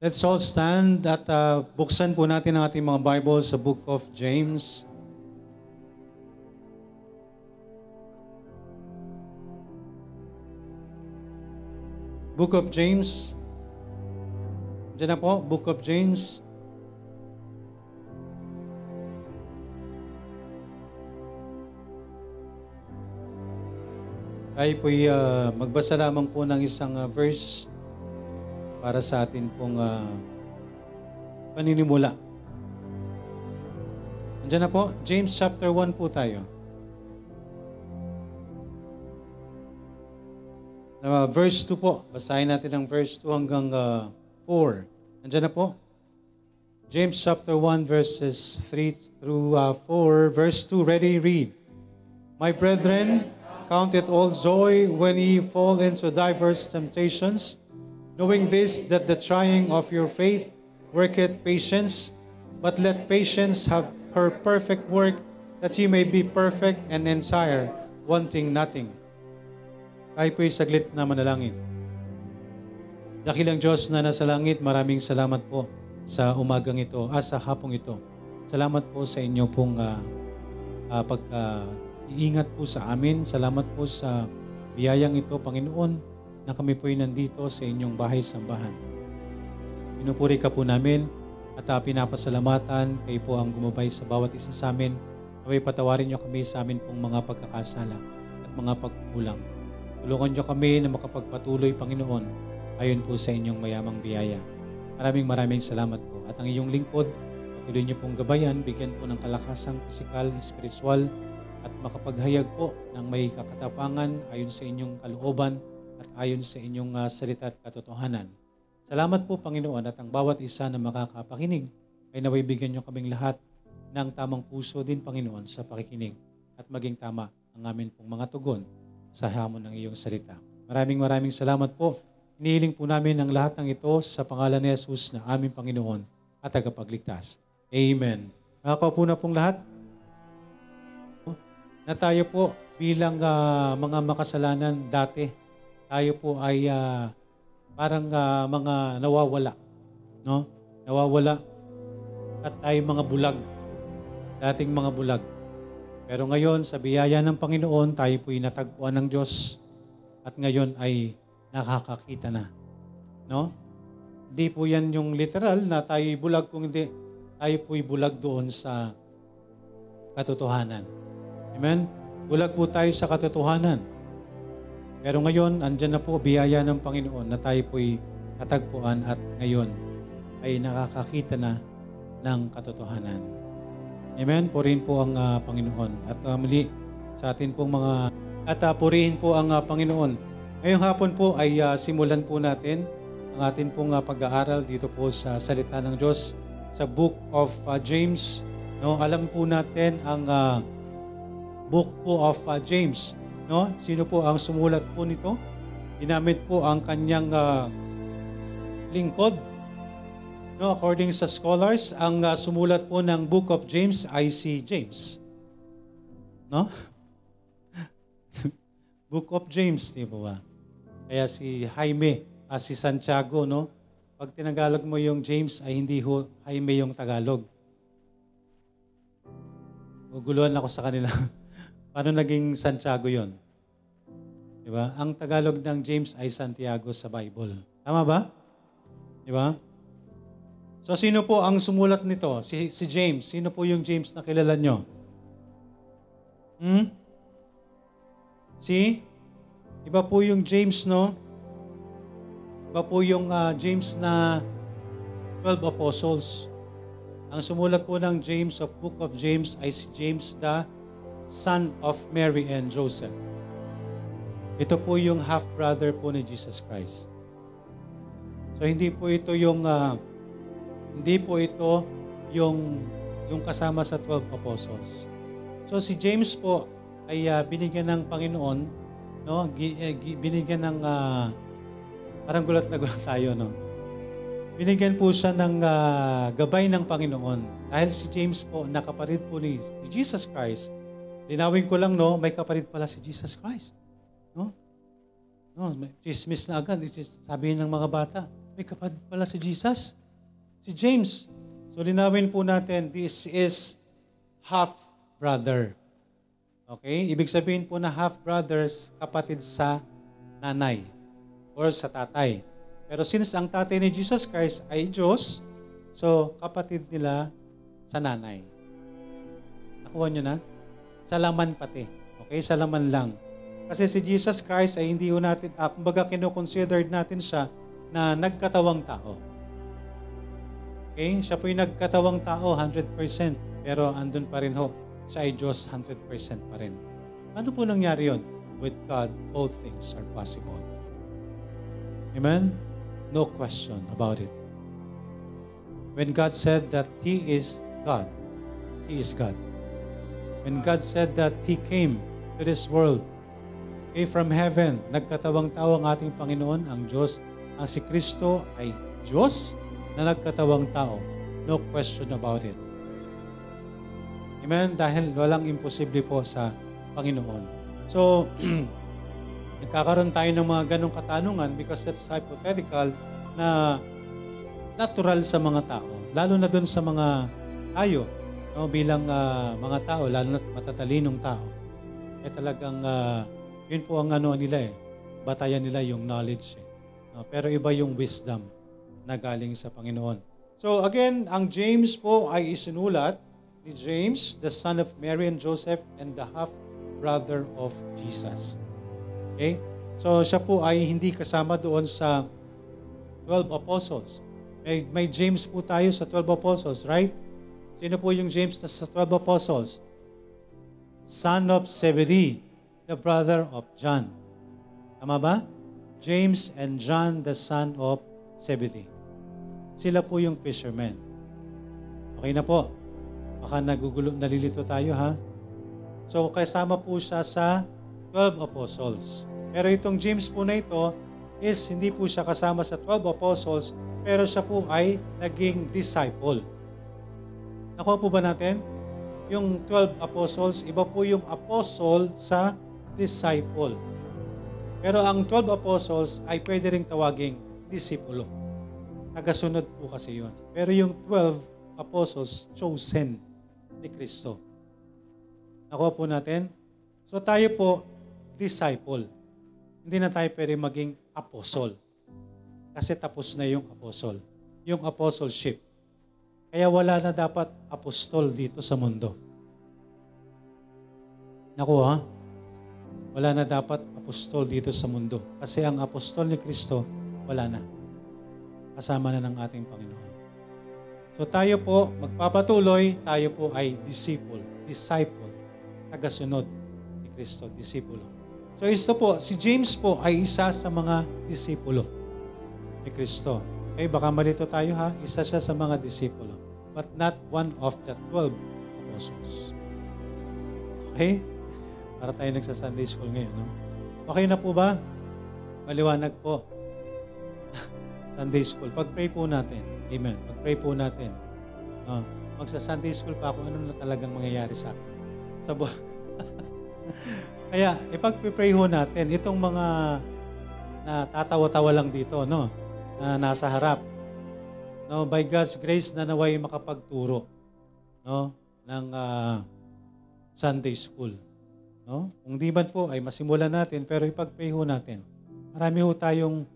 Let's all stand at uh, buksan po natin ang ating mga Bible sa Book of James. Book of James. Diyan na po, Book of James. Tayo po'y uh, magbasa lamang po ng isang uh, verse para sa atin pong uh, paninimula. Andiyan na po, James chapter 1 po tayo. Uh, verse 2 po, basahin natin ang verse 2 hanggang uh, 4. Andiyan na po. James chapter 1 verses 3 through uh, 4. Verse 2, ready, read. My brethren, Count it all joy when ye fall into diverse temptations, knowing this, that the trying of your faith worketh patience. But let patience have her perfect work, that ye may be perfect and entire, wanting nothing. Ay po'y saglit na manalangin. Dakilang Diyos na nasa langit, maraming salamat po sa umagang ito, ah, sa hapong ito. Salamat po sa inyo pong uh, uh, pagka uh, Iingat po sa amin. Salamat po sa biyayang ito, Panginoon, na kami po'y nandito sa inyong bahay-sambahan. Pinupuri ka po namin at uh, pinapasalamatan kayo po ang gumabay sa bawat isa sa amin. Naway patawarin niyo kami sa amin pong mga pagkakasala at mga pagkukulang. Tulungan niyo kami na makapagpatuloy, Panginoon, ayon po sa inyong mayamang biyaya. Maraming maraming salamat po. At ang iyong lingkod, patuloy niyo pong gabayan, bigyan po ng kalakasang pisikal, spiritual, at makapaghayag po ng may kakatapangan ayon sa inyong kalooban at ayon sa inyong uh, salita at katotohanan. Salamat po Panginoon at ang bawat isa na makakapakinig ay naway bigyan niyo kaming lahat ng tamang puso din Panginoon sa pakikinig at maging tama ang amin pong mga tugon sa hamon ng iyong salita. Maraming maraming salamat po. Inihiling po namin ang lahat ng ito sa pangalan ni Jesus na aming Panginoon at tagapagligtas. Amen. Nakakaupo na pong lahat na tayo po bilang uh, mga makasalanan dati, tayo po ay uh, parang uh, mga nawawala. No? Nawawala at tayo mga bulag. Dating mga bulag. Pero ngayon, sa biyaya ng Panginoon, tayo po'y natagpuan ng Diyos at ngayon ay nakakakita na. No? Hindi po yan yung literal na tayo'y bulag, kung hindi, tayo po'y bulag doon sa katotohanan. Amen? Bulag po tayo sa katotohanan. Pero ngayon, andyan na po biyaya ng Panginoon na tayo po'y katagpuan at ngayon ay nakakakita na ng katotohanan. Amen? Purihin po ang uh, Panginoon. At uh, muli sa atin pong mga... At uh, purihin po ang uh, Panginoon. Ngayong hapon po ay uh, simulan po natin ang atin pong uh, pag-aaral dito po sa salita ng Diyos sa Book of uh, James. No, alam po natin ang uh, book po of uh, James. No? Sino po ang sumulat po nito? Ginamit po ang kanyang uh, lingkod. No, according sa scholars, ang uh, sumulat po ng Book of James ay si James. No? Book of James, di ba? Kaya si Jaime, uh, si Santiago, no? Pag tinagalog mo yung James ay hindi ho Jaime yung Tagalog. Guguluhan ako sa kanila. Paano naging Santiago yon? Di ba? Ang Tagalog ng James ay Santiago sa Bible. Tama ba? Di ba? So, sino po ang sumulat nito? Si, si James. Sino po yung James na kilala nyo? Hmm? Si? Iba po yung James, no? Iba po yung uh, James na 12 apostles. Ang sumulat po ng James of Book of James ay si James the son of Mary and Joseph. Ito po yung half-brother po ni Jesus Christ. So hindi po ito yung uh, hindi po ito yung yung kasama sa 12 apostles. So si James po ay uh, binigyan ng Panginoon, no? Eh, binigyan ng uh, parang gulat na gulat tayo, no? Binigyan po siya ng uh, gabay ng Panginoon. Dahil si James po, nakaparid po ni Jesus Christ, Linawin ko lang, no, may kapalit pala si Jesus Christ. No? No, chismis na agad. Sabihin ng mga bata, may kapatid pala si Jesus. Si James. So linawin po natin, this is half brother. Okay? Ibig sabihin po na half brothers, kapatid sa nanay or sa tatay. Pero since ang tatay ni Jesus Christ ay Diyos, so kapatid nila sa nanay. Nakuha nyo na? Sa laman pati. Okay? Sa laman lang. Kasi si Jesus Christ ay hindi ho natin, ah, kumbaga kinoconsidered natin siya na nagkatawang tao. Okay? Siya po yung nagkatawang tao 100%. Pero andun pa rin ho. Siya ay Diyos 100% pa rin. Ano po nangyari yon? With God, all things are possible. Amen? No question about it. When God said that He is God, He is God. When God said that He came to this world, came from heaven, nagkatawang tao ang ating Panginoon, ang Diyos, ang si Kristo ay Diyos na nagkatawang tao. No question about it. Amen? Dahil walang imposible po sa Panginoon. So, nagkakaroon tayo ng mga ganong katanungan because that's hypothetical na natural sa mga tao. Lalo na doon sa mga tayo, no, bilang uh, mga tao, lalo na matatalinong tao. Eh talagang, uh, yun po ang ano nila eh. Batayan nila yung knowledge eh. Pero iba yung wisdom na galing sa Panginoon. So again, ang James po ay isinulat ni James, the son of Mary and Joseph, and the half-brother of Jesus. Okay? So siya po ay hindi kasama doon sa 12 apostles. May, may James po tayo sa 12 apostles, right? Sino po yung James na sa 12 apostles? Son of Zebedee, the brother of John. Tama ba? James and John, the son of Zebedee. Sila po yung fishermen. Okay na po. Baka nagugulo, nalilito tayo ha. So kasama po siya sa 12 apostles. Pero itong James po na ito is hindi po siya kasama sa 12 apostles, pero siya po ay naging disciple. Nakuha po ba natin? Yung 12 apostles, iba po yung apostle sa disciple. Pero ang 12 apostles ay pwede ring tawaging disipulo. Nagasunod po kasi yun. Pero yung 12 apostles, chosen ni Kristo. Nakuha po natin? So tayo po, disciple. Hindi na tayo pwede maging apostle. Kasi tapos na yung apostle. Yung apostleship. Kaya wala na dapat apostol dito sa mundo. Nakuha? Wala na dapat apostol dito sa mundo. Kasi ang apostol ni Kristo, wala na. Kasama na ng ating Panginoon. So tayo po, magpapatuloy, tayo po ay disciple, disciple, tagasunod ni Kristo, disipulo. So ito po, si James po ay isa sa mga disipulo ni Kristo. Okay, baka malito tayo ha, isa siya sa mga disipulo. But not one of the 12 apostles. Okay? Para tayo nagsa-Sunday school ngayon, no? Okay na po ba? Maliwanag po. Sunday school. Pag-pray po natin. Amen. Pag-pray po natin. Uh, magsa-Sunday school pa ako, ano na talagang mangyayari sa akin. Sa bu- Kaya, ipag-pray ho natin, itong mga na tatawa-tawa lang dito, no? Na nasa harap. No, by God's grace na naway makapagturo, no? ng uh, Sunday school. No? Kung di man po ay masimulan natin pero ipag-pray ho natin. Marami ho tayong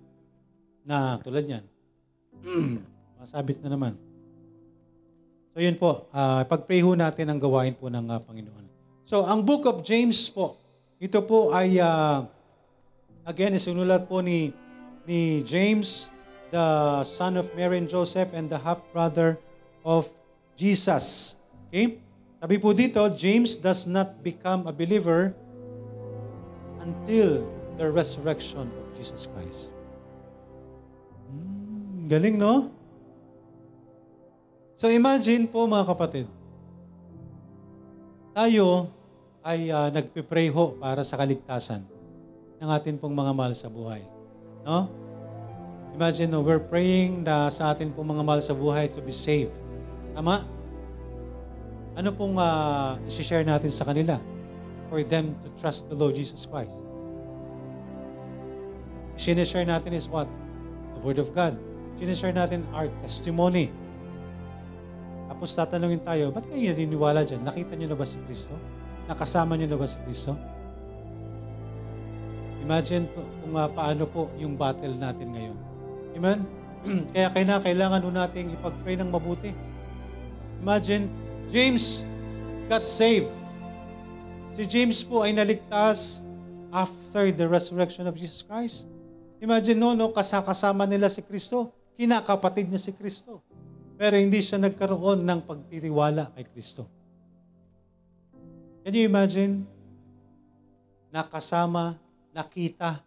na tulad niyan. Masabit na naman. So yun po, uh, pag-pray ho natin ang gawain po ng uh, Panginoon. So ang book of James po, ito po ay, uh, again, isinulat po ni, ni James, the son of Mary and Joseph and the half-brother of Jesus. Okay? Sabi po dito, James does not become a believer until the resurrection of Jesus Christ. Hmm, galing, no? So imagine po mga kapatid, tayo ay uh, nagpe-pray ho para sa kaligtasan ng atin pong mga mahal sa buhay. No? Imagine, no, we're praying na sa atin pong mga mahal sa buhay to be saved. Tama? Ano pong uh, isi-share natin sa kanila for them to trust the Lord Jesus Christ? Sinishare natin is what? The Word of God. sinishare natin our testimony. Tapos tatanungin tayo, ba't kayo naniniwala dyan? Nakita niyo na ba si Kristo? Nakasama niyo na ba si Kristo? Imagine to, kung uh, paano po yung battle natin ngayon. Amen? Kaya kaya kailangan nun natin ipag-pray ng mabuti. Imagine, James got saved. Si James po ay naligtas after the resurrection of Jesus Christ. Imagine no, no kasakasama nila si Kristo. Kinakapatid niya si Kristo. Pero hindi siya nagkaroon ng pagtitiwala kay Kristo. Can you imagine? Nakasama, nakita,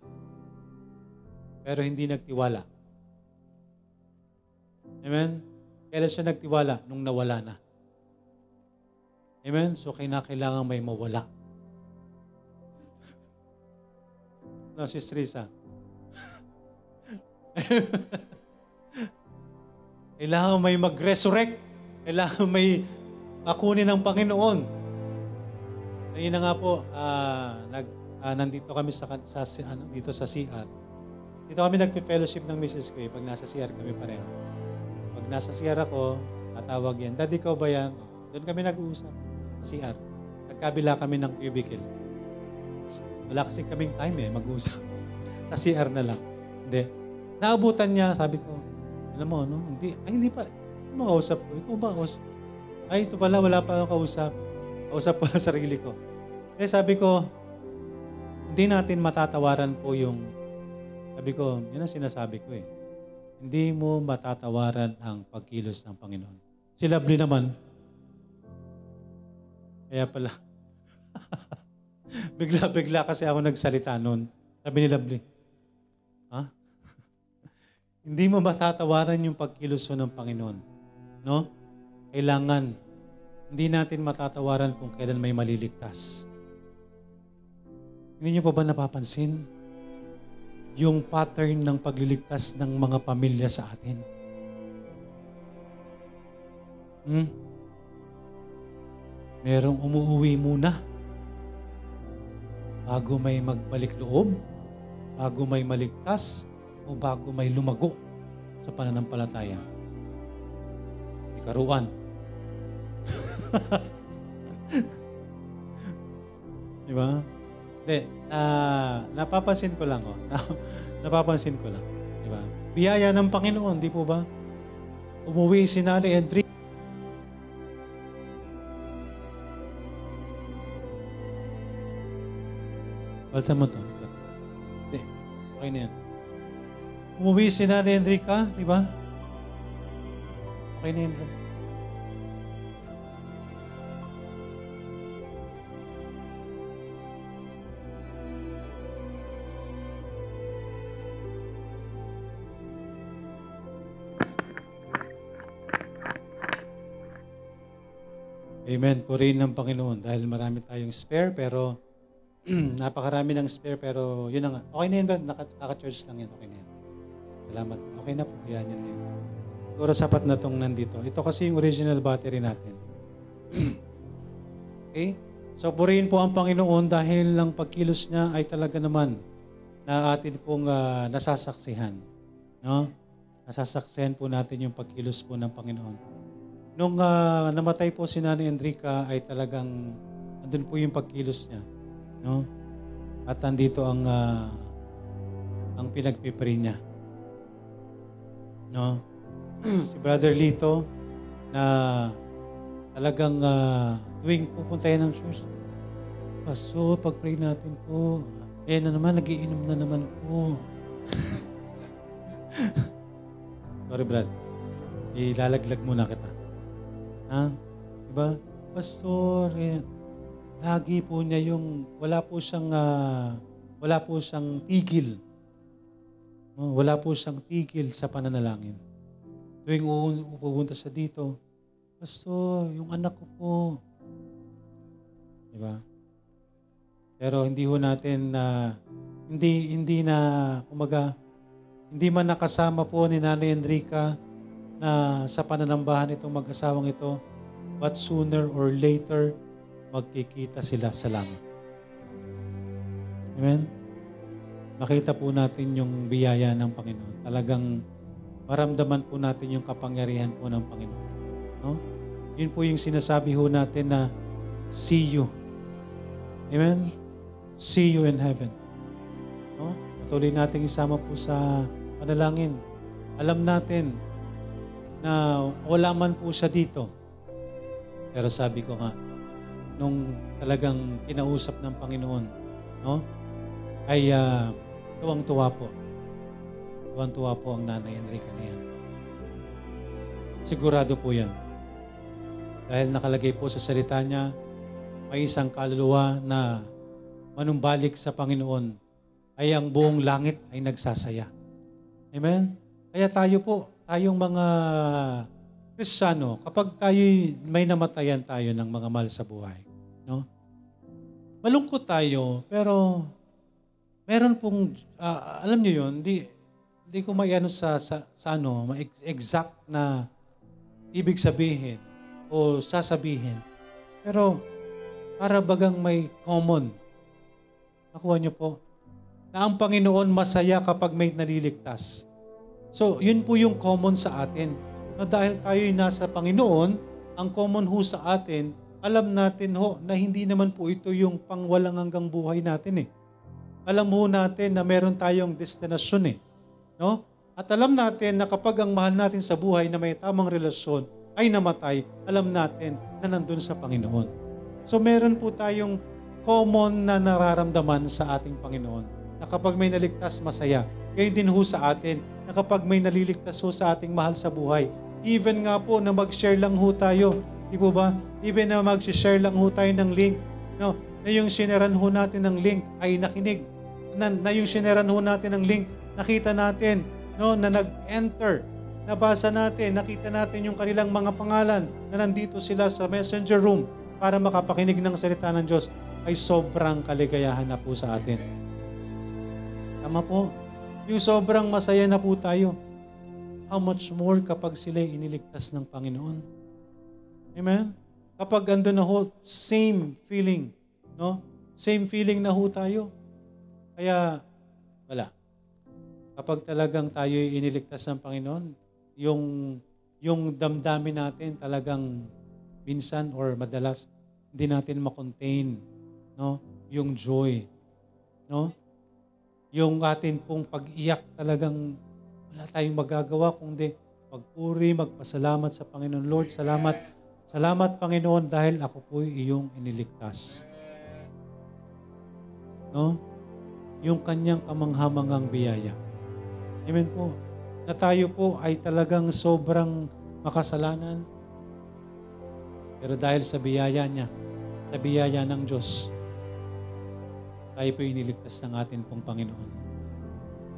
pero hindi nagtiwala. Amen? Kailan siya nagtiwala? Nung nawala na. Amen? So, kailangan may mawala. no, si Risa. kailangan may mag-resurrect. Kailangan may makunin ng Panginoon. Kanina nga po, uh, nag, uh, nandito kami sa, sa, ano, dito sa CR. Dito kami nagpe-fellowship ng Mrs. ko eh, pag nasa CR kami pareho. Pag nasa CR ako, tatawag yan, Daddy ko ba yan? Doon kami nag-uusap sa CR. Nagkabila kami ng cubicle. Wala kasi kaming time eh, mag-uusap. sa CR na lang. Hindi. Naabutan niya, sabi ko, alam mo, no? Hindi, ay hindi pa. Ano makausap ko? Ikaw ba kausap? Ay, ito pala, wala pa akong kausap. Kausap pa sarili ko. Eh, sabi ko, hindi natin matatawaran po yung, sabi ko, yun ang sinasabi ko eh. Hindi mo matatawaran ang pagkilos ng Panginoon. Si Lovely naman, kaya pala, bigla-bigla kasi ako nagsalita noon. Sabi ni Lovely, ha? Hindi mo matatawaran yung pagkilos ng Panginoon. No? Kailangan, hindi natin matatawaran kung kailan may maliligtas. Hindi niyo pa ba napapansin yung pattern ng pagliligtas ng mga pamilya sa atin? Hmm? Merong umuwi muna bago may magbalik loob, bago may maligtas, o bago may lumago sa pananampalataya. Ikaruan. Di ba? Hindi. Uh, napapansin ko lang, oh. napapansin ko lang. Di ba? Biyaya ng Panginoon, di po ba? Umuwi si Nanay Edric. Balta mo to. Hindi. Okay na yan. Umuwi si Nanay Enrica, di ba? Okay na yan. Amen. Purihin ng Panginoon dahil marami tayong spare pero napakarami ng spare pero yun na nga. Okay na yun ba? Naka-charge lang yan. Okay na yan. Salamat. Okay na po. Yan, yun na yun. Siguro sapat na tong nandito. Ito kasi yung original battery natin. okay? So purihin po ang Panginoon dahil lang pagkilos niya ay talaga naman na atin pong uh, nasasaksihan. No? Nasasaksihan po natin yung pagkilos po ng Panginoon. Nung uh, namatay po si Nanay Enrica ay talagang andun po yung pagkilos niya. No? At andito ang uh, ang pinagpipray niya. No? si Brother Lito na talagang uh, tuwing pupunta ng church. Paso, pag-pray natin po. Eh na naman, nagiinom na naman po. Sorry, Brad. Ilalaglag muna kita. Ha? Diba? Pastor, eh, lagi po niya yung, wala po siyang, uh, wala po siyang tigil. No, wala po siyang tigil sa pananalangin. Tuwing pupunta sa dito, Pastor, yung anak ko po. Diba? Pero hindi ho natin na, uh, hindi, hindi na, kumaga, hindi man nakasama po ni Nanay Enrica na sa pananambahan itong mag-asawang ito, but sooner or later, magkikita sila sa langit. Amen? Makita po natin yung biyaya ng Panginoon. Talagang maramdaman po natin yung kapangyarihan po ng Panginoon. No? Yun po yung sinasabi ho natin na see you. Amen? See you in heaven. No? Patuloy natin isama po sa panalangin. Alam natin na wala man po siya dito. Pero sabi ko nga, nung talagang kinausap ng Panginoon, no? ay uh, tuwang-tuwa po. Tuwang-tuwa po ang nanay Enrica na yan. Sigurado po yan. Dahil nakalagay po sa salita niya, may isang kaluluwa na manumbalik sa Panginoon ay ang buong langit ay nagsasaya. Amen? Kaya tayo po, tayong mga Kristiyano, kapag tayo may namatayan tayo ng mga mahal sa buhay, no? Malungkot tayo, pero meron pong, ah, alam niyo yun, di, di ko may ano sa, sa, sa ano, exact na ibig sabihin o sasabihin. Pero para bagang may common. Nakuha niyo po? Na ang Panginoon masaya kapag may naliligtas. So, yun po yung common sa atin. Na dahil tayo'y nasa Panginoon, ang common ho sa atin, alam natin ho na hindi naman po ito yung pangwalang hanggang buhay natin eh. Alam ho natin na meron tayong destinasyon eh. No? At alam natin na kapag ang mahal natin sa buhay na may tamang relasyon ay namatay, alam natin na nandun sa Panginoon. So meron po tayong common na nararamdaman sa ating Panginoon na kapag may naligtas, masaya. Gayon din ho sa atin na kapag may naliligtas ho sa ating mahal sa buhay, even nga po na mag-share lang ho tayo, di po ba? Even na mag-share lang ho tayo ng link, no? na yung sineran ho natin ng link ay nakinig, na, na yung sineran ho natin ng link, nakita natin no, na nag-enter, nabasa natin, nakita natin yung kanilang mga pangalan na nandito sila sa messenger room para makapakinig ng salita ng Diyos ay sobrang kaligayahan na po sa atin. Tama po. Yung sobrang masaya na po tayo. How much more kapag sila iniligtas ng Panginoon? Amen? Kapag ando na ho, same feeling. No? Same feeling na ho tayo. Kaya, wala. Kapag talagang tayo iniligtas ng Panginoon, yung, yung damdamin natin talagang minsan or madalas, hindi natin makontain no? yung joy. No? Yung atin pong pag-iyak talagang wala tayong magagawa kundi magpuri, magpasalamat sa Panginoon. Lord, salamat. Salamat, Panginoon, dahil ako po iyong iniligtas. No? Yung kanyang kamanghamangang biyaya. Amen po. Na tayo po ay talagang sobrang makasalanan. Pero dahil sa biyaya niya, sa biyaya ng Diyos, tayo po iniligtas ng atin pong Panginoon.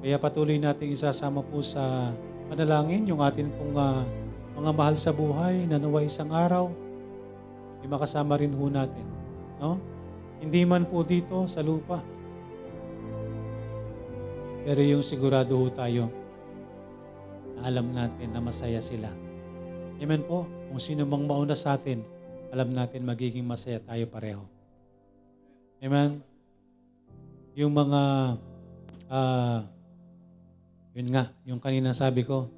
Kaya patuloy natin isasama po sa panalangin yung atin pong uh, mga mahal sa buhay na nawa isang araw, ay makasama rin ho natin. No? Hindi man po dito sa lupa. Pero yung sigurado ho tayo na alam natin na masaya sila. Amen po. Kung sino mang mauna sa atin, alam natin magiging masaya tayo pareho. Amen? Yung mga, uh, yun nga, yung kanina sabi ko,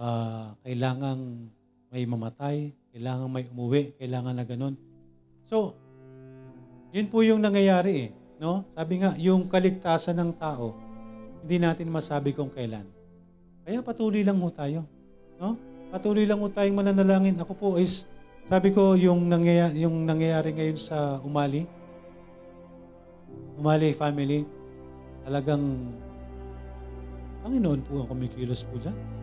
uh, kailangang may mamatay, kailangan may umuwi, kailangan na ganun. So, yun po yung nangyayari eh. No? Sabi nga, yung kaligtasan ng tao, hindi natin masabi kung kailan. Kaya patuloy lang ho tayo. No? Patuloy lang ho tayong mananalangin. Ako po is, sabi ko, yung nangyayari, yung nangyayari ngayon sa Umali, Umali family, talagang Panginoon po ang kumikilos po dyan.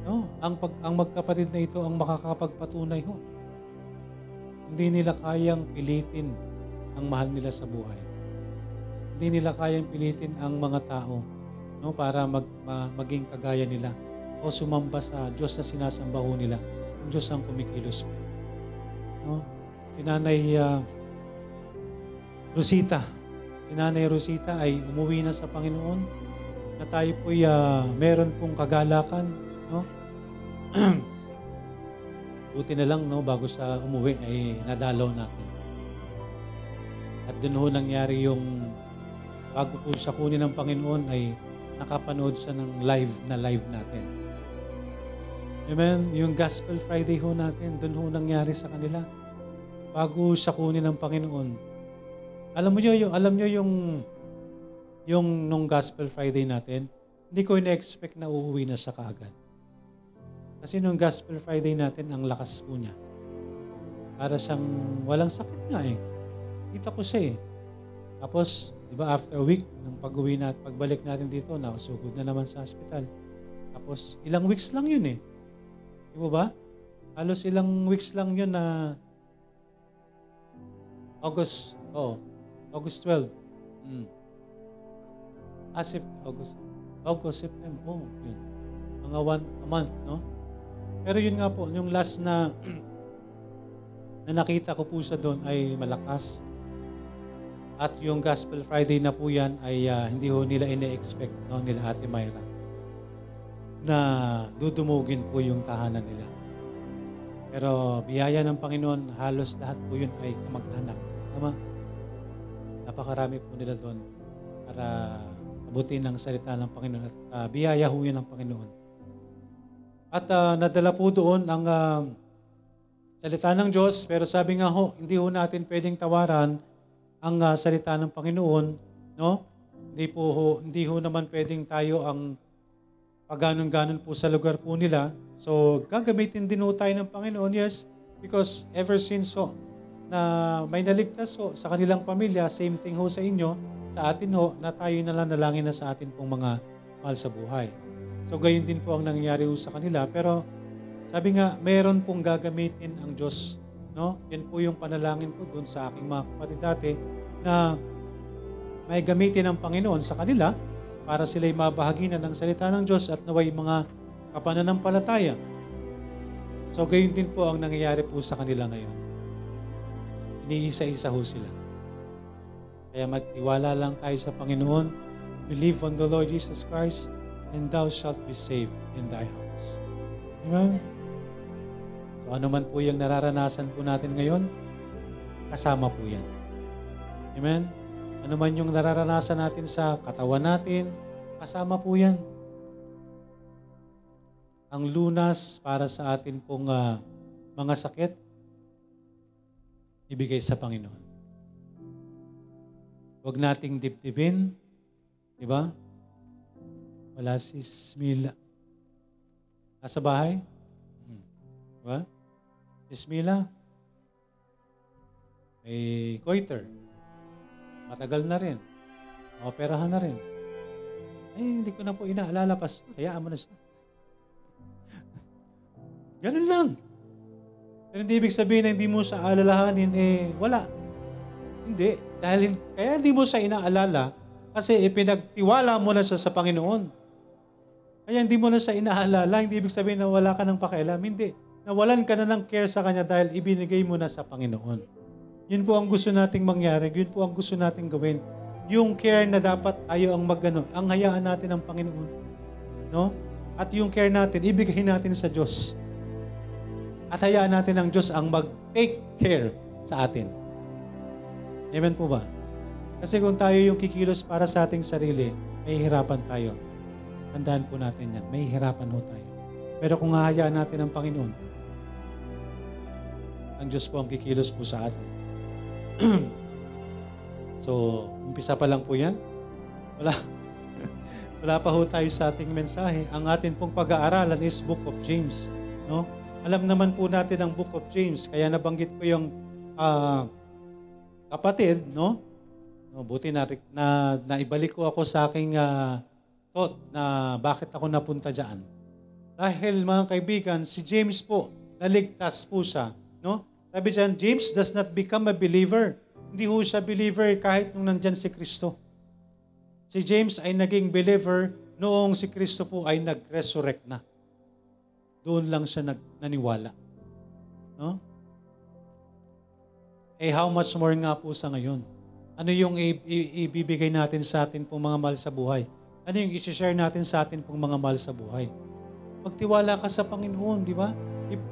No, ang, pag, ang magkapatid na ito ang makakapagpatunay ho. Hindi nila kayang pilitin ang mahal nila sa buhay. Hindi nila kayang pilitin ang mga tao no, para mag, ma, maging kagaya nila o sumamba sa Diyos na sinasamba ho nila. Ang Diyos ang kumikilos po. No? Si Nanay uh, Rosita, si Rosita ay umuwi na sa Panginoon na tayo po uh, meron pong kagalakan. Buti na lang no, bago sa umuwi ay nadalaw natin. At doon ho nangyari yung bago po sa kunin ng Panginoon ay nakapanood siya ng live na live natin. Amen? Yung Gospel Friday ho natin, doon ho nangyari sa kanila. Bago siya kunin ng Panginoon. Alam mo nyo, yung, alam nyo yung, yung nung Gospel Friday natin, hindi ko ina-expect na uuwi na siya kaagad. Kasi nung Gospel Friday natin, ang lakas po niya. Para siyang walang sakit nga eh. Kita ko siya eh. Tapos, di ba, after a week, nang pag-uwi na, pagbalik natin dito, nakasugod na naman sa hospital. Tapos, ilang weeks lang yun eh. Di ba ba? Halos ilang weeks lang yun na August, oh, August 12. Mm. Ah, Sep- August. August, September, oh, yun. Mga one, a month, no? Pero yun nga po, yung last na na nakita ko po siya doon ay malakas. At yung Gospel Friday na po yan ay ah, hindi ho nila ine-expect no, nila Ate Myra na dudumugin po yung tahanan nila. Pero biyaya ng Panginoon, halos lahat po yun ay kamag-anak. Tama? Napakarami po nila doon para abutin ang salita ng Panginoon at ah, biyaya ho yun ng Panginoon. At ah, nadala po doon ang ah, salita ng Diyos, pero sabi nga ho, hindi ho natin pwedeng tawaran ang ah, salita ng Panginoon, no? Hindi po ho, hindi ho naman pwedeng tayo ang paganon-ganon po sa lugar po nila. So, gagamitin din ho tayo ng Panginoon, yes, because ever since ho, na may naligtas ho sa kanilang pamilya, same thing ho sa inyo, sa atin ho, na tayo na lang nalangin na sa atin pong mga mahal sa buhay. So, gayon din po ang nangyayari ho sa kanila. Pero, sabi nga, meron pong gagamitin ang Diyos. No? Yan po yung panalangin ko doon sa aking mga kapatid dati na may gamitin ng Panginoon sa kanila para sila'y mabahagi na ng salita ng Diyos at naway mga kapananampalataya. So, gayon din po ang nangyayari po sa kanila ngayon. Iniisa-isa ho sila. Kaya magtiwala lang tayo sa Panginoon. Believe on the Lord Jesus Christ and thou shalt be saved in thy house. Amen? So ano man po yung nararanasan po natin ngayon, kasama po yan. Amen? Ano man yung nararanasan natin sa katawan natin, kasama po yan. Ang lunas para sa atin pong ah, mga sakit, ibigay sa Panginoon. Huwag nating dibdibin, di ba? Wala si Smila. Nasa bahay? Hmm. Di ba? Si Smila. May goiter. Matagal na rin. Operahan na rin. Eh, hindi ko na po inaalala pa. Hayaan mo na siya. Ganun lang. Pero hindi ibig sabihin na hindi mo siya alalahanin, eh, wala. Hindi. Dahil, kaya hindi mo siya inaalala kasi ipinagtiwala mo na siya sa Panginoon. Kaya hindi mo na siya inaalala, hindi ibig sabihin na wala ka ng pakialam. Hindi. Nawalan ka na ng care sa Kanya dahil ibinigay mo na sa Panginoon. Yun po ang gusto nating mangyari. Yun po ang gusto nating gawin. Yung care na dapat tayo ang magano, ang hayaan natin ng Panginoon. No? At yung care natin, ibigay natin sa Diyos. At hayaan natin ang Diyos ang mag-take care sa atin. Amen po ba? Kasi kung tayo yung kikilos para sa ating sarili, may hirapan tayo. Tandaan po natin yan. May hirapan ho tayo. Pero kung hahayaan natin ang Panginoon, ang Diyos po ang kikilos po sa atin. so, umpisa pa lang po yan. Wala. Wala pa ho tayo sa ating mensahe. Ang atin pong pag-aaralan is Book of James. No? Alam naman po natin ang Book of James. Kaya nabanggit ko yung ah, kapatid, no? no buti na, na naibalik ko ako sa aking ah, thought na bakit ako napunta diyan. Dahil mga kaibigan, si James po, naligtas po siya. No? Sabi diyan, James does not become a believer. Hindi ho siya believer kahit nung nandyan si Kristo. Si James ay naging believer noong si Kristo po ay nag-resurrect na. Doon lang siya nag, naniwala. No? Eh how much more nga po sa ngayon? Ano yung ibibigay natin sa atin pong mga mahal sa buhay? Ano yung i-share natin sa atin pong mga mahal sa buhay? Magtiwala ka sa Panginoon, di ba?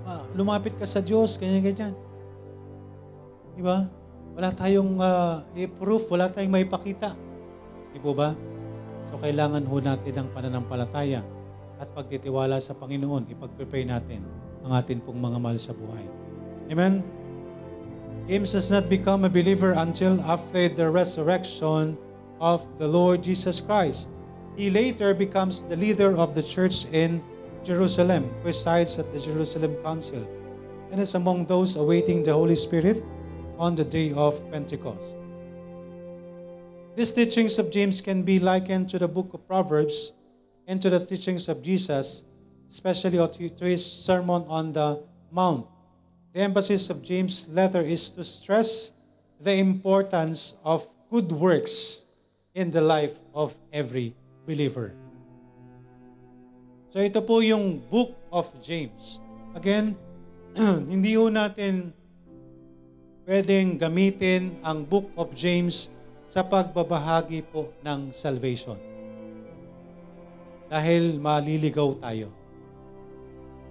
Ah, lumapit ka sa Diyos, ganyan-ganyan. Di ba? Wala tayong ah, i-proof, wala tayong may pakita. Di po ba? So kailangan ho natin ng pananampalataya at pagtitiwala sa Panginoon. Ipag-prepare natin ang atin pong mga mahal sa buhay. Amen? James does not become a believer until after the resurrection of the Lord Jesus Christ. He later becomes the leader of the church in Jerusalem, presides at the Jerusalem Council, and is among those awaiting the Holy Spirit on the day of Pentecost. These teachings of James can be likened to the book of Proverbs and to the teachings of Jesus, especially to his Sermon on the Mount. The emphasis of James' letter is to stress the importance of good works in the life of every believer. So ito po yung book of James. Again, hindi ho natin pwedeng gamitin ang book of James sa pagbabahagi po ng salvation. Dahil maliligaw tayo.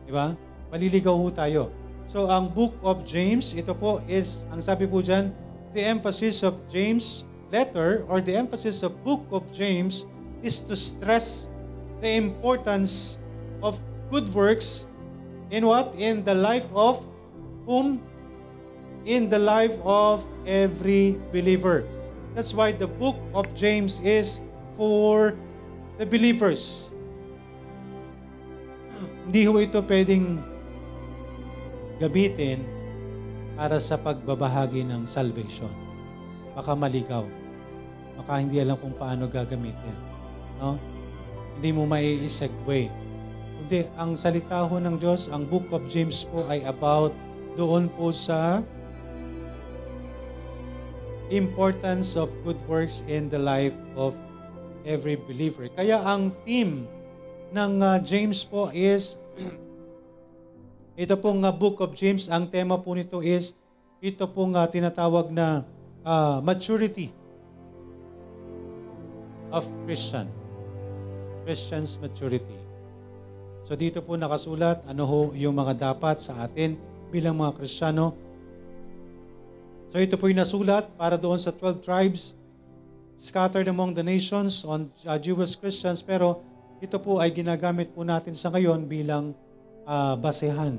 Di ba? Maliligaw ho tayo. So ang book of James, ito po is, ang sabi po dyan, the emphasis of James letter or the emphasis of book of James is to stress the importance of good works in what? In the life of whom? In the life of every believer. That's why the book of James is for the believers. Hindi ho ito pwedeng gamitin para sa pagbabahagi ng salvation. Baka maligaw. Baka hindi alam kung paano gagamitin. No? Hindi mo mai-segue. Kundi ang salita ho ng Diyos, ang Book of James po ay about doon po sa importance of good works in the life of every believer. Kaya ang theme ng uh, James po is ito pong uh, Book of James, ang tema po nito is, ito pong uh, tinatawag na uh, maturity of Christian. Christian's maturity. So dito po nakasulat, ano ho yung mga dapat sa atin bilang mga Kristiyano. So ito po yung nasulat para doon sa 12 tribes scattered among the nations on uh, Jewish Christians pero ito po ay ginagamit po natin sa ngayon bilang uh, basehan,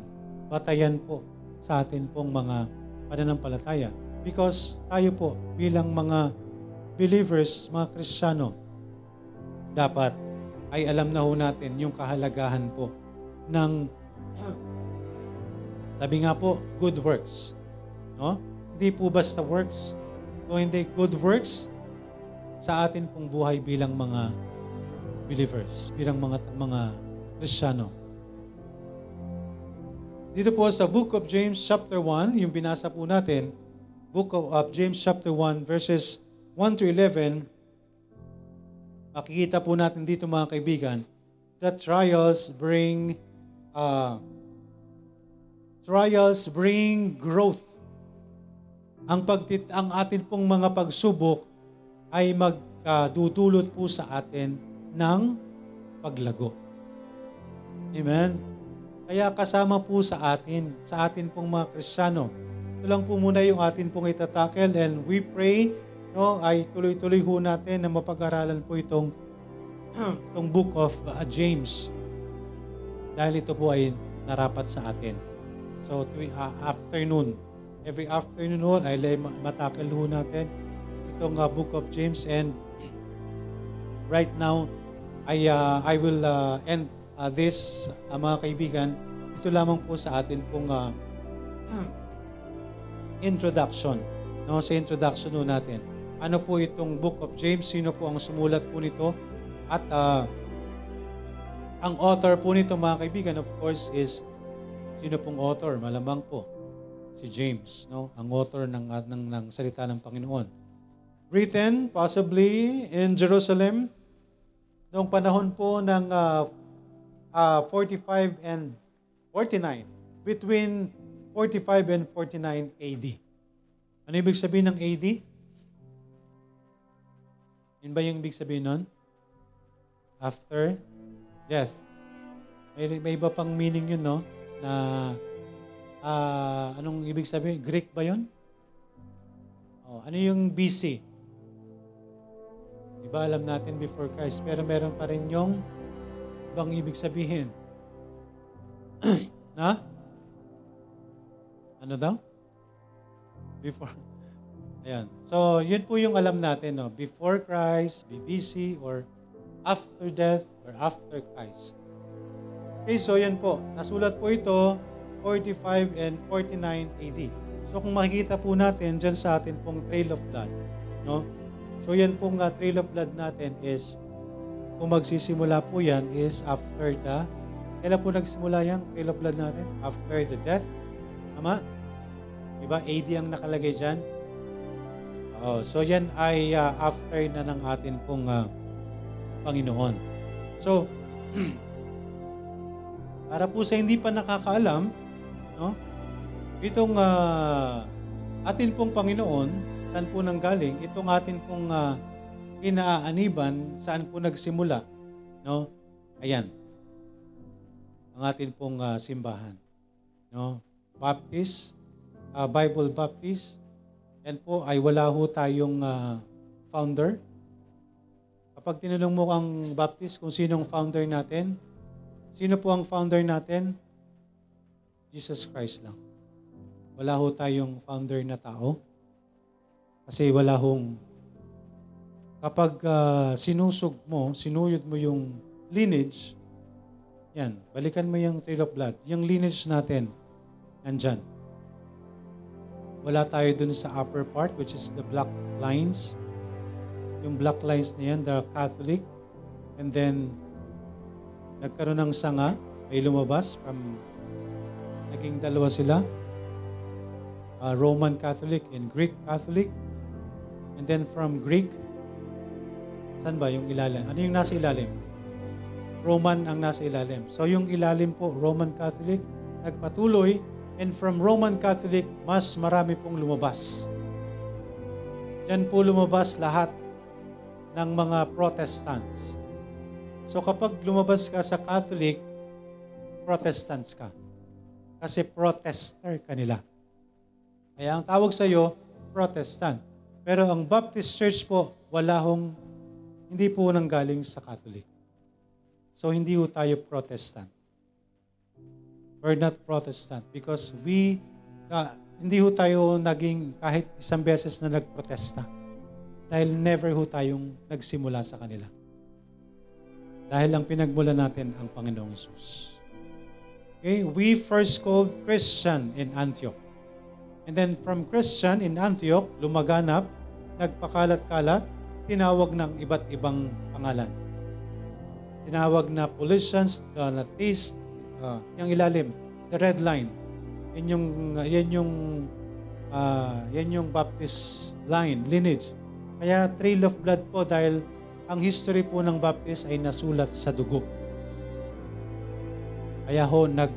batayan po sa atin pong mga pananampalataya. Because tayo po bilang mga believers, mga Kristiyano, dapat ay alam na ho natin yung kahalagahan po ng sabi nga po, good works. No? Hindi po basta works. Kung hindi good works sa atin pong buhay bilang mga believers, bilang mga mga Kristiyano. Dito po sa Book of James chapter 1, yung binasa po natin, Book of, of James chapter 1 verses 1 to 11, makikita po natin dito mga kaibigan, that trials bring uh, trials bring growth. Ang pagtit ang atin pong mga pagsubok ay magdudulot po sa atin ng paglago. Amen. Kaya kasama po sa atin, sa atin pong mga Kristiyano. Ito lang po muna yung atin pong itatakel and we pray no, ay tuloy-tuloy ho natin na mapag-aralan po itong, itong book of uh, James. Dahil ito po ay narapat sa atin. So, tuwing uh, afternoon, every afternoon ho, ay matakel ho natin itong uh, book of James and right now, I, uh, I will uh, end uh, this, uh, mga kaibigan, ito lamang po sa atin pong uh, introduction. No, sa introduction no natin. Ano po itong Book of James? Sino po ang sumulat po nito? At uh, ang author po nito, mga kaibigan, of course, is sino pong author? Malamang po si James, no? Ang author ng, ng, ng salita ng Panginoon. Written possibly in Jerusalem noong panahon po ng uh, uh, 45 and 49. Between 45 and 49 AD. Ano ibig sabihin ng AD? Yun ba yung ibig sabihin nun? After death. May, may iba pang meaning yun, no? Na, uh, anong ibig sabihin? Greek ba yun? Oh, ano yung BC? Iba alam natin before Christ, pero meron pa rin yung ibang ibig sabihin. na? Ano daw? Before. Ayan. So, yun po yung alam natin, no? Before Christ, BBC, or after death, or after Christ. Okay, so yan po. Nasulat po ito 45 and 49 AD. So kung makikita po natin dyan sa atin pong trail of blood, no? So yan pong uh, trail of blood natin is kung magsisimula po yan is after the kailan po nagsimula yan trail of blood natin? After the death. Tama? Diba? AD ang nakalagay dyan. Oh, so yan ay uh, after na ng atin pong uh, Panginoon. So, para po sa hindi pa nakakaalam, no? Itong uh, atin pong Panginoon, saan po nang galing? Itong atin pong uh, inaaniban, saan po nagsimula? No? Ayan. Ang atin pong uh, simbahan. No? Baptist, uh, Bible Baptist. Yan po ay wala ho tayong uh, founder. Kapag tinanong mo ang Baptist kung sinong founder natin, sino po ang founder natin? Jesus Christ lang. Wala ho tayong founder na tao. Kasi wala hong kapag uh, sinusog mo, sinuyod mo yung lineage, yan, balikan mo yung trail of blood. Yung lineage natin, nandyan. Wala tayo dun sa upper part, which is the black lines. Yung black lines na yan, the Catholic. And then, nagkaroon ng sanga, ay lumabas from, naging dalawa sila, uh, Roman Catholic and Greek Catholic. And then from Greek, saan ba yung ilalim? Ano yung nasa ilalim? Roman ang nasa ilalim. So yung ilalim po, Roman Catholic, nagpatuloy and from Roman Catholic, mas marami pong lumabas. Diyan po lumabas lahat ng mga Protestants. So kapag lumabas ka sa Catholic, Protestants ka. Kasi protester ka nila. Kaya ang tawag sa iyo, Protestant. Pero ang Baptist Church po, wala hong, hindi po nang galing sa Catholic. So hindi po tayo Protestant. We're not Protestant because we, uh, hindi ho tayo naging kahit isang beses na nagprotesta. Dahil never ho tayong nagsimula sa kanila. Dahil ang pinagmula natin ang Panginoong Isus. Okay, we first called Christian in Antioch. And then from Christian in Antioch, lumaganap, nagpakalat-kalat, tinawag ng iba't ibang pangalan. Tinawag na Policians, Galatis, uh, yung ilalim, the red line. Yan yung, uh, yan yung, uh, yan yung Baptist line, lineage. Kaya trail of blood po dahil ang history po ng Baptist ay nasulat sa dugo. Kaya ho, nag,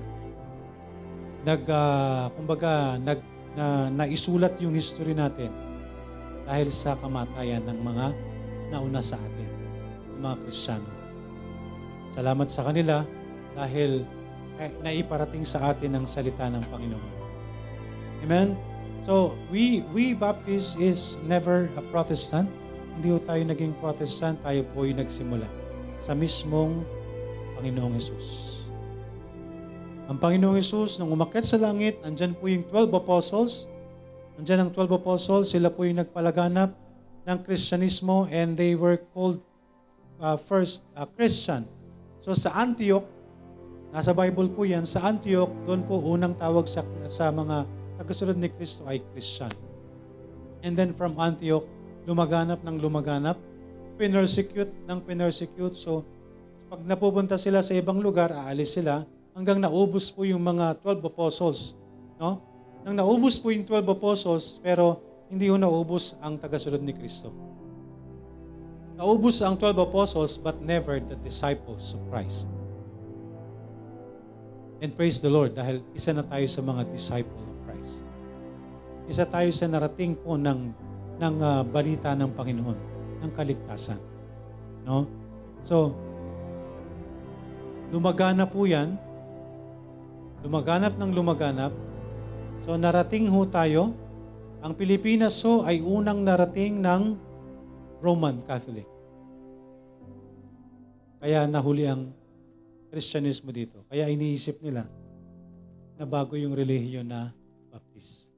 nag, uh, kumbaga, nag, na naisulat yung history natin dahil sa kamatayan ng mga nauna sa atin, mga Kristiyano. Salamat sa kanila dahil eh, naiparating sa atin ang salita ng Panginoon. Amen? So, we, we Baptist is never a Protestant. Hindi po tayo naging Protestant, tayo po ay nagsimula sa mismong Panginoong Yesus. Ang Panginoong Yesus, nung umakyat sa langit, andyan po yung 12 apostles. Andyan ang 12 apostles, sila po yung nagpalaganap ng Kristyanismo and they were called uh, first uh, Christian. So sa Antioch, nasa Bible po yan, sa Antioch, doon po unang tawag sa, sa mga tagasunod ni Kristo ay Christian. And then from Antioch, lumaganap ng lumaganap, pinersecute ng pinersecute. So pag napupunta sila sa ibang lugar, aalis sila, hanggang naubos po yung mga 12 apostles. No? Nang naubos po yung 12 apostles, pero hindi ho naubos ang tagasunod ni Kristo. Naubos ang 12 apostles, but never the disciples of Christ. And praise the Lord dahil isa na tayo sa mga disciple of Christ. Isa tayo sa narating po ng, ng uh, balita ng Panginoon, ng kaligtasan. No? So, lumagana po yan lumaganap ng lumaganap. So narating ho tayo. Ang Pilipinas ho ay unang narating ng Roman Catholic. Kaya nahuli ang Kristyanismo dito. Kaya iniisip nila na bago yung relihiyon na Baptist.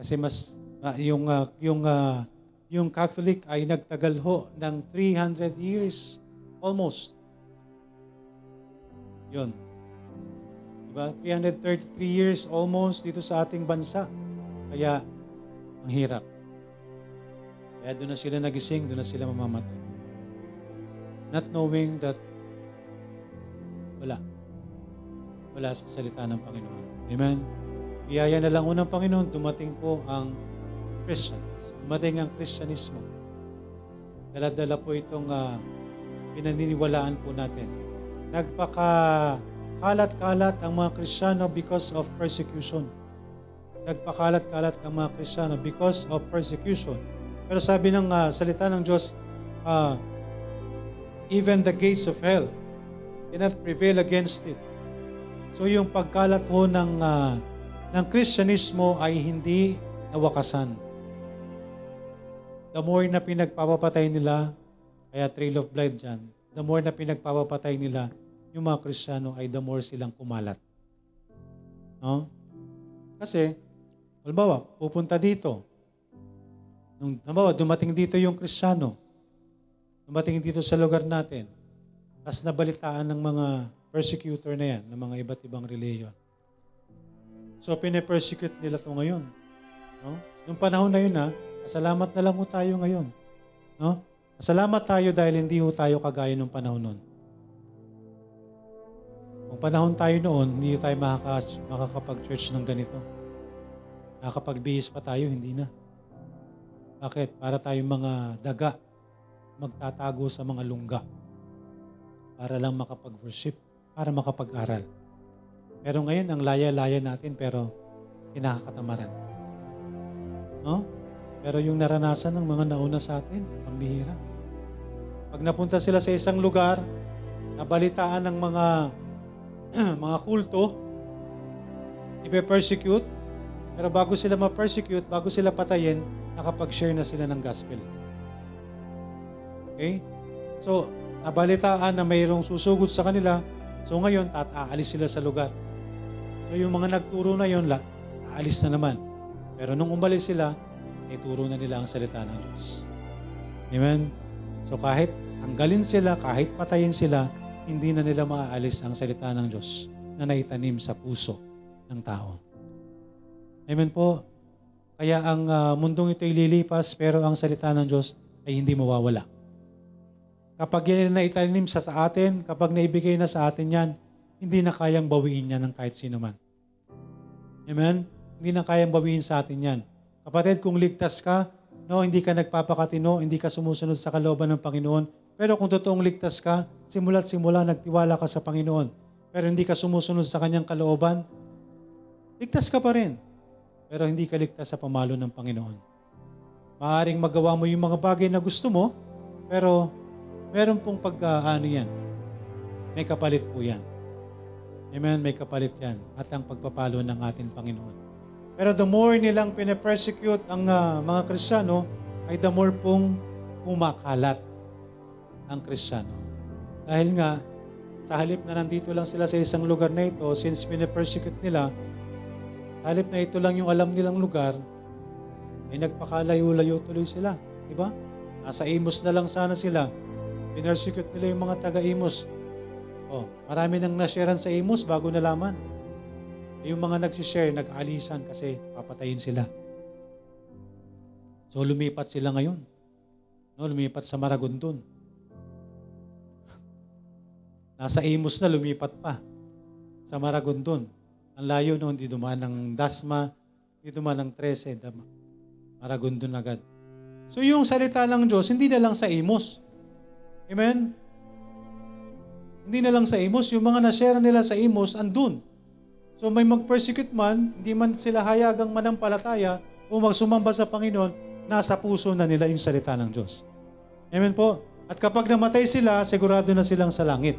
Kasi mas ah, yung ah, yung ah, yung Catholic ay nagtagal ho ng 300 years almost. Yun. Diba? 333 years almost dito sa ating bansa. Kaya ang hirap. Kaya doon na sila nagising, doon na sila mamamatay. Not knowing that wala. Wala sa salita ng Panginoon. Amen? Biyaya na lang unang Panginoon, dumating po ang Christians. Dumating ang Kristyanismo. Dala-dala po itong uh, pinaniniwalaan po natin. Nagpaka kalat-kalat ang mga Kristiyano because of persecution. Nagpakalat-kalat ang mga Kristiyano because of persecution. Pero sabi ng uh, salita ng Diyos, uh, even the gates of hell cannot prevail against it. So yung pagkalat ho ng, uh, ng Kristyanismo ay hindi nawakasan. The more na pinagpapapatay nila, kaya trail of blood dyan, the more na pinagpapapatay nila, yung mga Kristiyano ay the more silang kumalat. No? Kasi, halimbawa, pupunta dito. Nung, halimbawa, dumating dito yung Kristiyano. Dumating dito sa lugar natin. Tapos nabalitaan ng mga persecutor na yan, ng mga iba't ibang reliyon. So, pine-persecute nila to ngayon. No? Nung panahon na yun, ha, Masalamat na lang ho tayo ngayon. No? Masalamat tayo dahil hindi ho tayo kagaya nung panahon noon. Kung panahon tayo noon, hindi tayo makaka- makakapag-church ng ganito. Nakakapag-bihis pa tayo, hindi na. Bakit? Para tayong mga daga magtatago sa mga lungga para lang makapag-worship, para makapag-aral. Pero ngayon, ang laya-laya natin pero kinakatamaran. No? Pero yung naranasan ng mga nauna sa atin, pambihira. Pag napunta sila sa isang lugar, nabalitaan ng mga mga kulto, ipe-persecute, pero bago sila ma-persecute, bago sila patayin, nakapag-share na sila ng gospel. Okay? So, nabalitaan na mayroong susugod sa kanila, so ngayon, tat aalis sila sa lugar. So, yung mga nagturo na yon, la, aalis na naman. Pero nung umalis sila, ituro na nila ang salita ng Diyos. Amen? So kahit tanggalin sila, kahit patayin sila, hindi na nila maaalis ang salita ng Diyos na naitanim sa puso ng tao. Amen po. Kaya ang uh, mundong ito ay lilipas pero ang salita ng Diyos ay hindi mawawala. Kapag yan na itanim sa atin, kapag naibigay na sa atin yan, hindi na kayang bawiin yan ng kahit sino man. Amen? Hindi na kayang bawiin sa atin yan. Kapatid, kung ligtas ka, no, hindi ka nagpapakatino, hindi ka sumusunod sa kalooban ng Panginoon, pero kung totoong ligtas ka, simula't simula nagtiwala ka sa Panginoon, pero hindi ka sumusunod sa kanyang kalooban, ligtas ka pa rin. Pero hindi ka ligtas sa pamalo ng Panginoon. Maaring magawa mo yung mga bagay na gusto mo, pero meron pong pag, uh, ano yan, may kapalit po yan. Amen, may kapalit yan. At ang pagpapalo ng ating Panginoon. Pero the more nilang pinapersecute ang uh, mga Kristiyano, ay the more pong kumakalat ang Kristiyano. Dahil nga, sa halip na nandito lang sila sa isang lugar na ito, since pinapersecute nila, sa halip na ito lang yung alam nilang lugar, ay nagpakalayo-layo tuloy sila. Diba? Nasa Amos na lang sana sila. Pinersecute nila yung mga taga-Amos. Oh, marami nang nasharean sa Amos bago nalaman. Yung mga nagsishare, nag-alisan kasi papatayin sila. So lumipat sila ngayon. No, lumipat sa Maragondon. Nasa Imus na lumipat pa sa Maragondon. Ang layo noon, di dumaan ng Dasma, di dumaan ng 13, Maragondon agad. So yung salita ng Diyos, hindi na lang sa Imus. Amen? Hindi na lang sa Imus. Yung mga na-share nila sa Imus, andun. So may mag-persecute man, hindi man sila hayagang manampalataya o magsumamba sa Panginoon, nasa puso na nila yung salita ng Diyos. Amen po. At kapag namatay sila, sigurado na silang sa langit.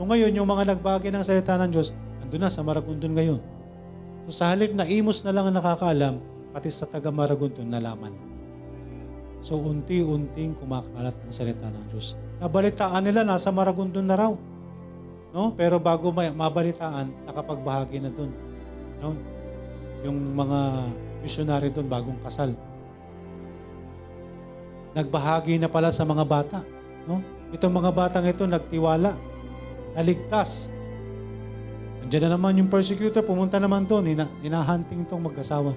So ngayon, yung mga nagbagi ng salita ng Diyos, andun na sa Maragundon ngayon. So sa halip na imos na lang ang nakakaalam, pati sa taga Maragundon nalaman. So unti-unting kumakalat ang salita ng Diyos. Nabalitaan nila, nasa Maragondon na raw. No? Pero bago may, mabalitaan, nakapagbahagi na dun. No? Yung mga missionary dun, bagong kasal. Nagbahagi na pala sa mga bata. No? Itong mga batang ito nagtiwala, naligtas. Andiyan na naman yung persecutor, pumunta naman doon, hina, hinahunting itong mag-asawa.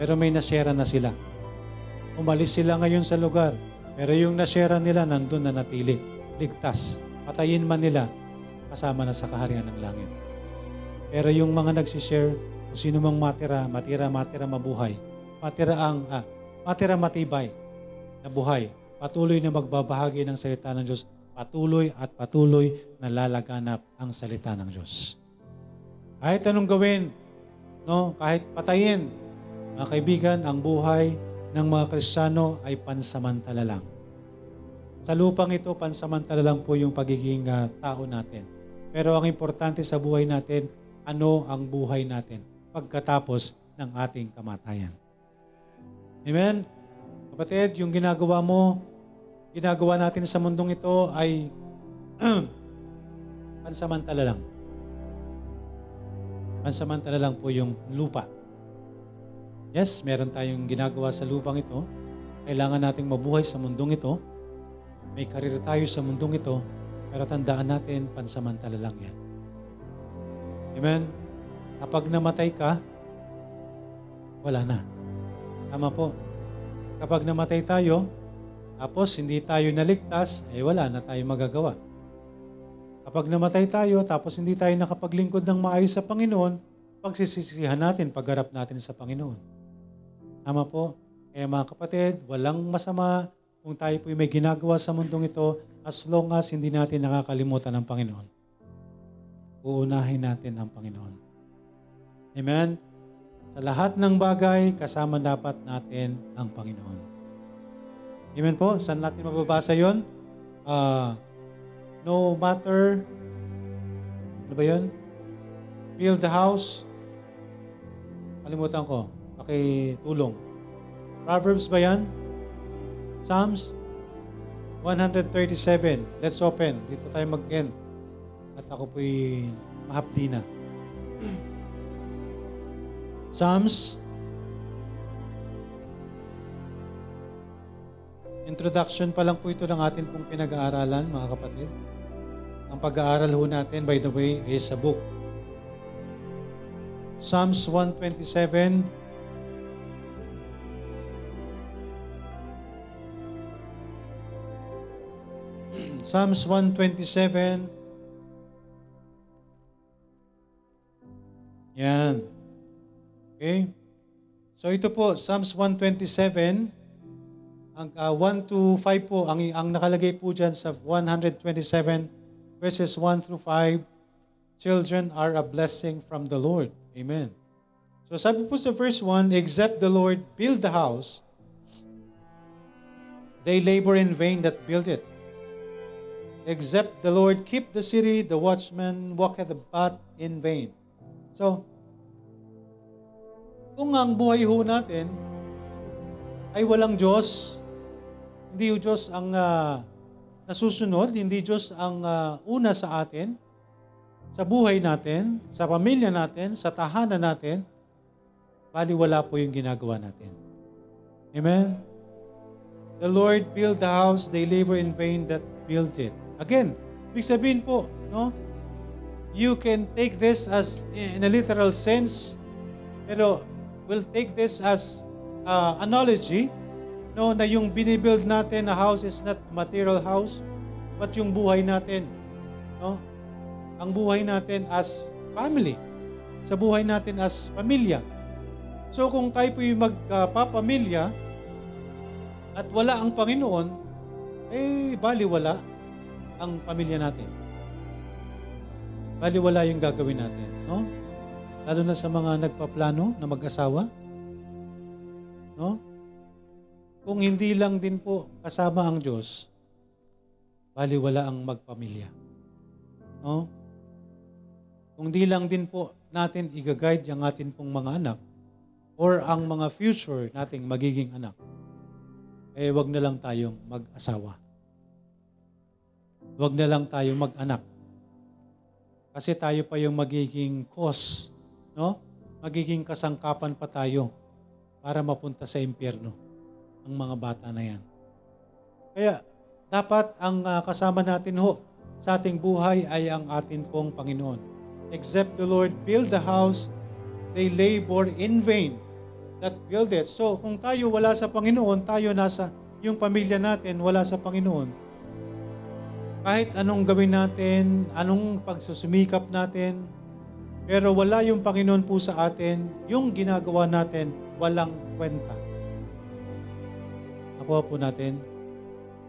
Pero may nasyera na sila. Umalis sila ngayon sa lugar, pero yung nasyera nila nandun na natili, ligtas. Patayin man nila, kasama na sa kaharian ng langit. Pero yung mga nagsishare, kung sino mang matira, matira, matira, mabuhay, matira ang, ah, matira matibay na buhay, patuloy na magbabahagi ng salita ng Diyos, patuloy at patuloy na lalaganap ang salita ng Diyos. Kahit anong gawin, no, kahit patayin, mga kaibigan, ang buhay ng mga Kristiyano ay pansamantala lang. Sa lupang ito, pansamantala lang po yung pagiging uh, tao natin. Pero ang importante sa buhay natin, ano ang buhay natin pagkatapos ng ating kamatayan. Amen? Kapatid, yung ginagawa mo, ginagawa natin sa mundong ito ay pansamantala lang. Pansamantala lang po yung lupa. Yes, meron tayong ginagawa sa lupang ito. Kailangan nating mabuhay sa mundong ito may karir tayo sa mundong ito, pero tandaan natin, pansamantala lang yan. Amen? Kapag namatay ka, wala na. Tama po. Kapag namatay tayo, tapos hindi tayo naligtas, eh wala na tayo magagawa. Kapag namatay tayo, tapos hindi tayo nakapaglingkod ng maayos sa Panginoon, pagsisisihan natin, pagharap natin sa Panginoon. Tama po. Kaya mga kapatid, walang masama kung tayo po may ginagawa sa mundong ito, as long as hindi natin nakakalimutan ang Panginoon. Uunahin natin ang Panginoon. Amen? Sa lahat ng bagay, kasama dapat natin ang Panginoon. Amen po? Saan natin mababasa yon? Uh, no matter, ano ba yun? Build the house. Kalimutan ko. Pakitulong. Proverbs ba yan? Psalms 137. Let's open. Dito tayo mag-end. At ako po'y mahapdi na. Psalms Introduction pa lang po ito ng atin pong pinag-aaralan, mga kapatid. Ang pag-aaral ho natin, by the way, is a book. Psalms 127, Psalms 127. Yan. Okay? So ito po, Psalms 127. Ang uh, 1 to 5 po, ang, ang nakalagay po dyan sa 127 verses 1 through 5, Children are a blessing from the Lord. Amen. So sabi po sa verse 1, Except the Lord build the house, they labor in vain that build it. Except the Lord keep the city, the watchman walketh about in vain. So, kung ang buhay ho natin ay walang Diyos, hindi yung Diyos ang uh, nasusunod, hindi Diyos ang uh, una sa atin, sa buhay natin, sa pamilya natin, sa tahanan natin, bali wala po yung ginagawa natin. Amen? The Lord build the house, they labor in vain that build it. Again, ibig sabihin po, no? You can take this as in a literal sense, pero we'll take this as uh, analogy, no, na yung binibuild natin na house is not material house, but yung buhay natin, no? Ang buhay natin as family, sa buhay natin as pamilya. So kung tayo po yung magpapamilya at wala ang Panginoon, eh bali wala ang pamilya natin. Baliwala yung gagawin natin, no? Lalo na sa mga nagpaplano na mag-asawa, no? Kung hindi lang din po kasama ang Diyos, baliwala ang magpamilya. No? Kung di lang din po natin i-guide yung atin pong mga anak, or ang mga future nating magiging anak, eh wag na lang tayong mag-asawa. Wag na lang tayong mag-anak. Kasi tayo pa yung magiging cause, no? Magiging kasangkapan pa tayo para mapunta sa impyerno ang mga bata na yan. Kaya dapat ang ah, kasama natin ho sa ating buhay ay ang atin pong Panginoon. Except the Lord build the house, they labor in vain that build it. So kung tayo wala sa Panginoon, tayo nasa, yung pamilya natin wala sa Panginoon, kahit anong gawin natin, anong pagsusumikap natin, pero wala yung Panginoon po sa atin, yung ginagawa natin, walang kwenta. Nakuha po natin,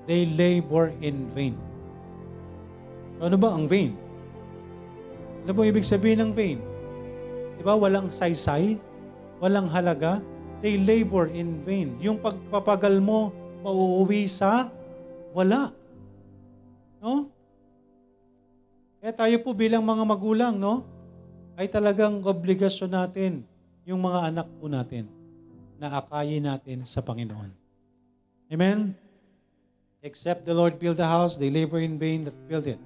they labor in vain. So ano ba ang vain? Ano ba ibig sabihin ng vain? Di ba walang saysay, walang halaga, they labor in vain. Yung pagpapagal mo, mauuwi sa wala. No? Kaya tayo po bilang mga magulang, no? Ay talagang obligasyon natin yung mga anak po natin na akayin natin sa Panginoon. Amen? Except the Lord build the house, they labor in vain that build it.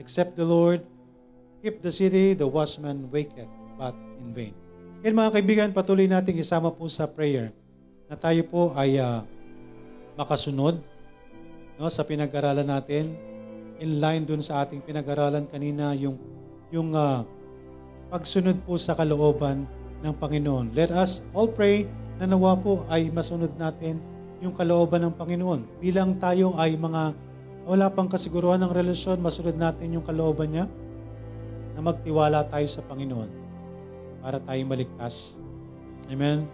Except the Lord keep the city, the watchman waketh, but in vain. Yan mga kaibigan, patuloy nating isama po sa prayer na tayo po ay ah, makasunod no, sa pinag-aralan natin in line dun sa ating pinag-aralan kanina yung yung ah, pagsunod po sa kalooban ng Panginoon. Let us all pray na nawa po ay masunod natin yung kalooban ng Panginoon. Bilang tayo ay mga wala pang kasiguruhan ng relasyon, masunod natin yung kalooban niya na magtiwala tayo sa Panginoon para tayo maligtas. Amen?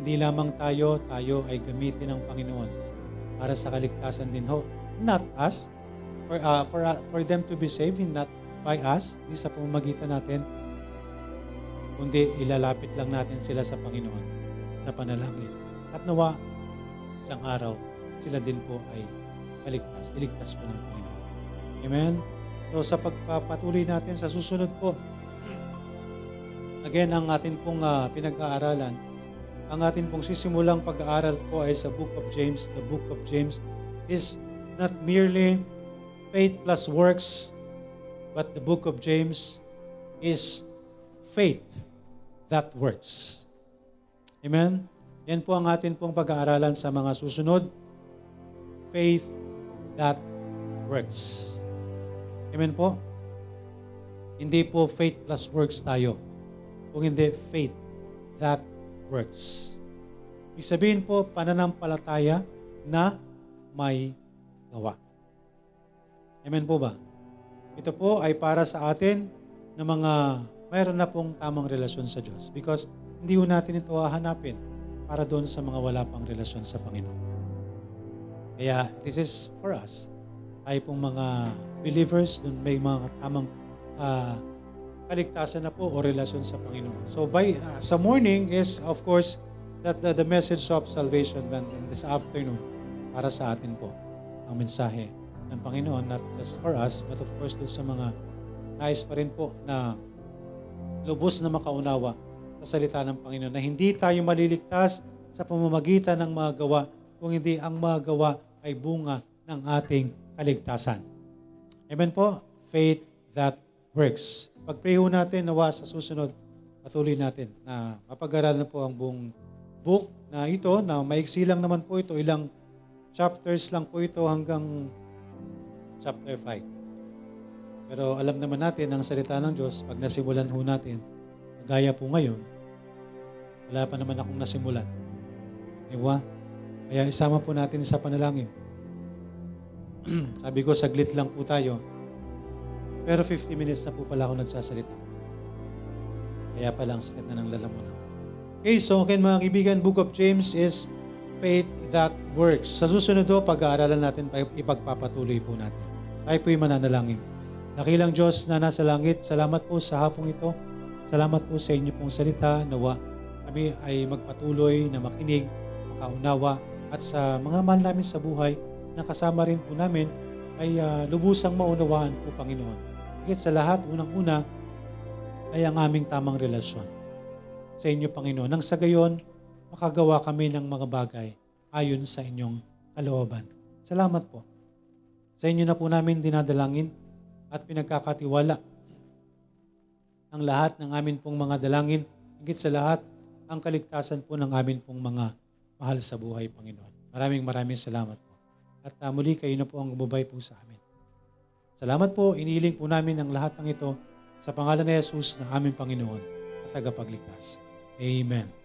Hindi lamang tayo, tayo ay gamitin ng Panginoon para sa kaligtasan din ho. Not us, for, uh, for, uh, for them to be saved, not by us, hindi sa pamamagitan natin, kundi ilalapit lang natin sila sa Panginoon sa panalangin. At nawa, isang araw, sila din po ay kaligtas, iligtas po ng Panginoon. Amen? So sa pagpapatuloy natin sa susunod po, again, ang atin pong ah, pinag-aaralan, ang atin pong sisimulang pag-aaral po ay sa Book of James. The Book of James is not merely faith plus works, but the Book of James is faith that works. Amen? Yan po ang atin pong pag-aaralan sa mga susunod. Faith that works. Amen po? Hindi po faith plus works tayo. Kung hindi, faith that works. Ibig sabihin po, pananampalataya na may gawa. Amen po ba? Ito po ay para sa atin na mga mayroon na pong tamang relasyon sa Diyos. Because hindi po natin ito hahanapin para doon sa mga wala pang relasyon sa Panginoon. Kaya this is for us. Tayo pong mga believers, doon may mga tamang ah, kaligtasan na po o relasyon sa Panginoon. So by ah, sa morning is of course that the, the message of salvation and in this afternoon para sa atin po ang mensahe ng Panginoon not just for us but of course doon sa mga nais pa rin po na lubos na makaunawa sa salita ng Panginoon na hindi tayo maliligtas sa pamamagitan ng mga gawa kung hindi ang mga gawa ay bunga ng ating kaligtasan. Amen po? Faith that works. Ho natin, nawa sa susunod, patuloy natin na mapag-aralan po ang buong book na ito, na maiksi lang naman po ito, ilang chapters lang po ito hanggang chapter 5. Pero alam naman natin ang salita ng Diyos, pag nasimulan ho natin, gaya po ngayon, wala pa naman akong nasimulan. Di ba? Kaya isama po natin sa panalangin. Sabi ko, saglit lang po tayo. Pero 50 minutes na po pala ako nagsasalita. Kaya pala ang sakit na ng lalamunan. Okay, so okay mga kaibigan, Book of James is faith that works. Sa susunod do, pag-aaralan natin, ipagpapatuloy po natin. Tayo po'y mananalangin. Nakilang Diyos na nasa langit, salamat po sa hapong ito. Salamat po sa inyo pong salita. Nawa kami ay magpatuloy na makinig, makaunawa, at sa mga mahal namin sa buhay na kasama rin po namin ay ah, lubusang maunawaan po Panginoon. Higit sa lahat, unang-una ay ang aming tamang relasyon sa inyo, Panginoon. Nang sa gayon, makagawa kami ng mga bagay ayon sa inyong kalooban. Salamat po. Sa inyo na po namin dinadalangin at pinagkakatiwala ang lahat ng amin pong mga dalangin, higit sa lahat, ang kaligtasan po ng amin pong mga mahal sa buhay, Panginoon. Maraming maraming salamat po. At uh, muli kayo na po ang gumabay po sa amin. Salamat po, inihiling po namin ang lahat ng ito sa pangalan ni Jesus na aming Panginoon at tagapagligtas. Amen.